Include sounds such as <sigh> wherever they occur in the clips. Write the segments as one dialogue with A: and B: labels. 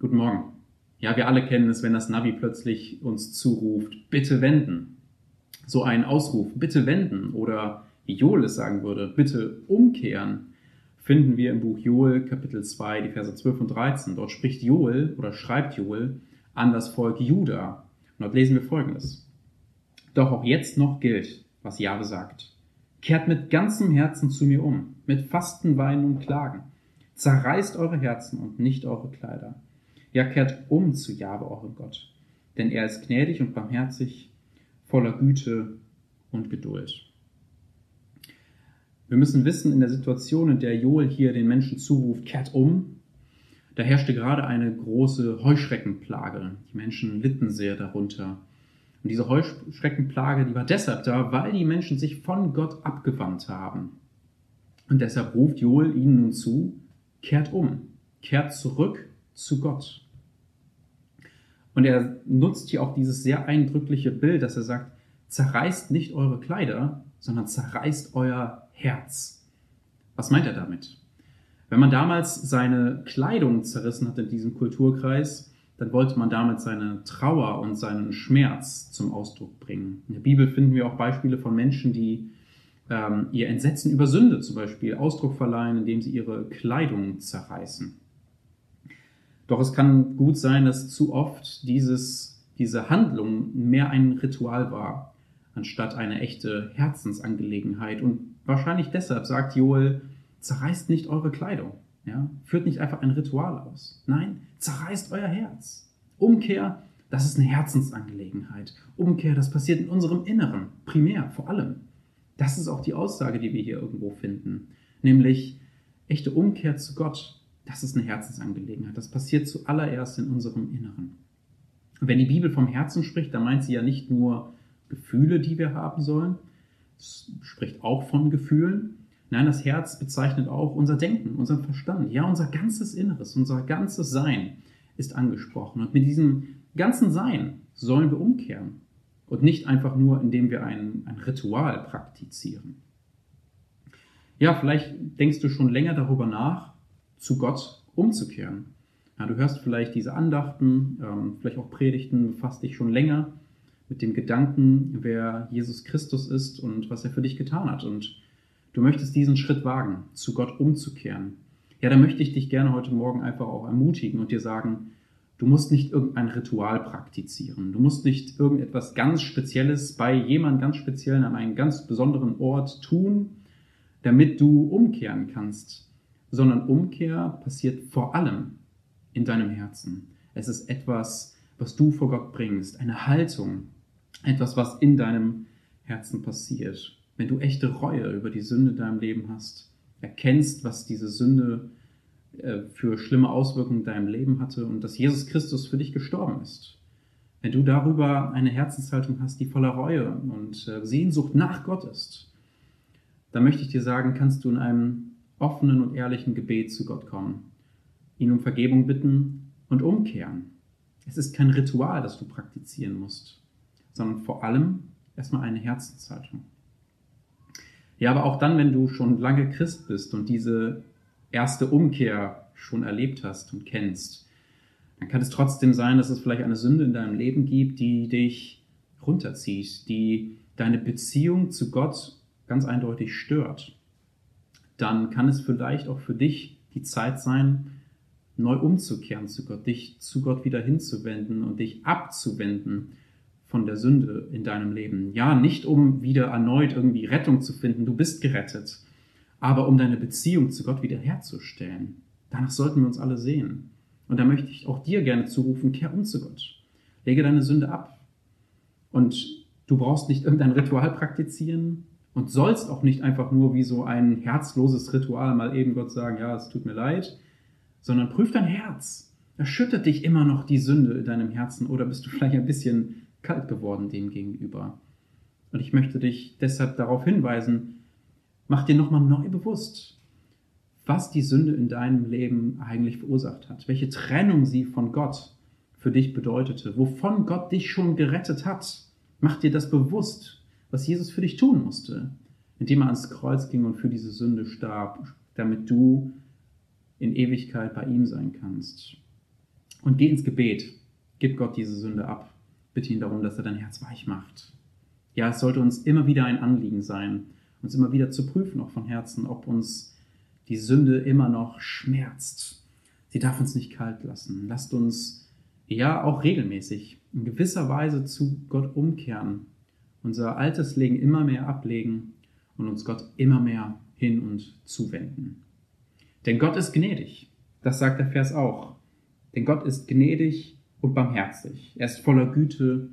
A: Guten Morgen. Ja, wir alle kennen es, wenn das Navi plötzlich uns zuruft, bitte wenden. So ein Ausruf, bitte wenden oder wie Joel es sagen würde, bitte umkehren, finden wir im Buch Joel Kapitel 2, die Verse 12 und 13. Dort spricht Joel oder schreibt Joel an das Volk Juda. Und dort lesen wir folgendes. Doch auch jetzt noch gilt, was Jahwe sagt. Kehrt mit ganzem Herzen zu mir um, mit Fasten, Weinen und Klagen. Zerreißt eure Herzen und nicht eure Kleider. Ja, kehrt um zu Jahwe, eurem Gott. Denn er ist gnädig und barmherzig, voller Güte und Geduld. Wir müssen wissen, in der Situation, in der Joel hier den Menschen zuruft, kehrt um, da herrschte gerade eine große Heuschreckenplage. Die Menschen litten sehr darunter. Und diese Heuschreckenplage, die war deshalb da, weil die Menschen sich von Gott abgewandt haben. Und deshalb ruft Joel ihnen nun zu, kehrt um, kehrt zurück zu Gott. Und er nutzt hier auch dieses sehr eindrückliche Bild, dass er sagt, zerreißt nicht eure Kleider, sondern zerreißt euer Herz. Was meint er damit? Wenn man damals seine Kleidung zerrissen hat in diesem Kulturkreis, dann wollte man damit seine Trauer und seinen Schmerz zum Ausdruck bringen. In der Bibel finden wir auch Beispiele von Menschen, die ähm, ihr Entsetzen über Sünde zum Beispiel Ausdruck verleihen, indem sie ihre Kleidung zerreißen. Doch es kann gut sein, dass zu oft dieses, diese Handlung mehr ein Ritual war, anstatt eine echte Herzensangelegenheit. Und wahrscheinlich deshalb sagt Joel, zerreißt nicht eure Kleidung. Ja? Führt nicht einfach ein Ritual aus. Nein, zerreißt euer Herz. Umkehr, das ist eine Herzensangelegenheit. Umkehr, das passiert in unserem Inneren, primär, vor allem. Das ist auch die Aussage, die wir hier irgendwo finden. Nämlich echte Umkehr zu Gott, das ist eine Herzensangelegenheit. Das passiert zuallererst in unserem Inneren. Und wenn die Bibel vom Herzen spricht, dann meint sie ja nicht nur Gefühle, die wir haben sollen. Es spricht auch von Gefühlen. Nein, das Herz bezeichnet auch unser Denken, unseren Verstand. Ja, unser ganzes Inneres, unser ganzes Sein ist angesprochen. Und mit diesem ganzen Sein sollen wir umkehren. Und nicht einfach nur, indem wir ein, ein Ritual praktizieren. Ja, vielleicht denkst du schon länger darüber nach, zu Gott umzukehren. Ja, du hörst vielleicht diese Andachten, ähm, vielleicht auch Predigten, befasst dich schon länger mit dem Gedanken, wer Jesus Christus ist und was er für dich getan hat. Und du möchtest diesen Schritt wagen, zu Gott umzukehren. Ja, dann möchte ich dich gerne heute Morgen einfach auch ermutigen und dir sagen, du musst nicht irgendein Ritual praktizieren. Du musst nicht irgendetwas ganz Spezielles bei jemandem ganz Speziellen an einem ganz besonderen Ort tun, damit du umkehren kannst sondern Umkehr passiert vor allem in deinem Herzen. Es ist etwas, was du vor Gott bringst, eine Haltung, etwas, was in deinem Herzen passiert. Wenn du echte Reue über die Sünde in deinem Leben hast, erkennst, was diese Sünde äh, für schlimme Auswirkungen in deinem Leben hatte und dass Jesus Christus für dich gestorben ist. Wenn du darüber eine Herzenshaltung hast, die voller Reue und äh, Sehnsucht nach Gott ist, dann möchte ich dir sagen, kannst du in einem offenen und ehrlichen Gebet zu Gott kommen, ihn um Vergebung bitten und umkehren. Es ist kein Ritual, das du praktizieren musst, sondern vor allem erstmal eine Herzenshaltung. Ja, aber auch dann, wenn du schon lange Christ bist und diese erste Umkehr schon erlebt hast und kennst, dann kann es trotzdem sein, dass es vielleicht eine Sünde in deinem Leben gibt, die dich runterzieht, die deine Beziehung zu Gott ganz eindeutig stört dann kann es vielleicht auch für dich die Zeit sein, neu umzukehren zu Gott, dich zu Gott wieder hinzuwenden und dich abzuwenden von der Sünde in deinem Leben. Ja, nicht um wieder erneut irgendwie Rettung zu finden, du bist gerettet, aber um deine Beziehung zu Gott wiederherzustellen. Danach sollten wir uns alle sehen. Und da möchte ich auch dir gerne zurufen, kehr um zu Gott. Lege deine Sünde ab. Und du brauchst nicht irgendein Ritual praktizieren, und sollst auch nicht einfach nur wie so ein herzloses Ritual mal eben Gott sagen, ja, es tut mir leid, sondern prüf dein Herz. Erschüttert dich immer noch die Sünde in deinem Herzen oder bist du <laughs> vielleicht ein bisschen kalt geworden dem gegenüber? Und ich möchte dich deshalb darauf hinweisen, mach dir nochmal neu bewusst, was die Sünde in deinem Leben eigentlich verursacht hat, welche Trennung sie von Gott für dich bedeutete, wovon Gott dich schon gerettet hat. Mach dir das bewusst was Jesus für dich tun musste, indem er ans Kreuz ging und für diese Sünde starb, damit du in Ewigkeit bei ihm sein kannst. Und geh ins Gebet. Gib Gott diese Sünde ab. Bitte ihn darum, dass er dein Herz weich macht. Ja, es sollte uns immer wieder ein Anliegen sein, uns immer wieder zu prüfen, auch von Herzen, ob uns die Sünde immer noch schmerzt. Sie darf uns nicht kalt lassen. Lasst uns ja auch regelmäßig in gewisser Weise zu Gott umkehren, unser altes Leben immer mehr ablegen und uns Gott immer mehr hin und zuwenden. Denn Gott ist gnädig. Das sagt der Vers auch. Denn Gott ist gnädig und barmherzig. Er ist voller Güte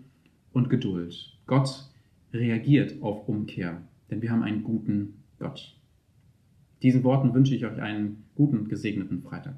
A: und Geduld. Gott reagiert auf Umkehr, denn wir haben einen guten Gott. Diesen Worten wünsche ich euch einen guten, gesegneten Freitag.